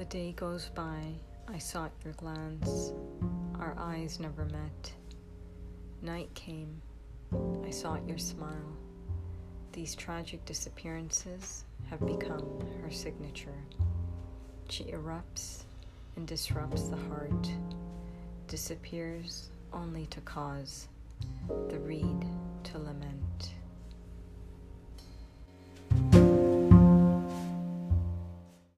The day goes by, I sought your glance. Our eyes never met. Night came, I sought your smile. These tragic disappearances have become her signature. She erupts and disrupts the heart, disappears only to cause the reed.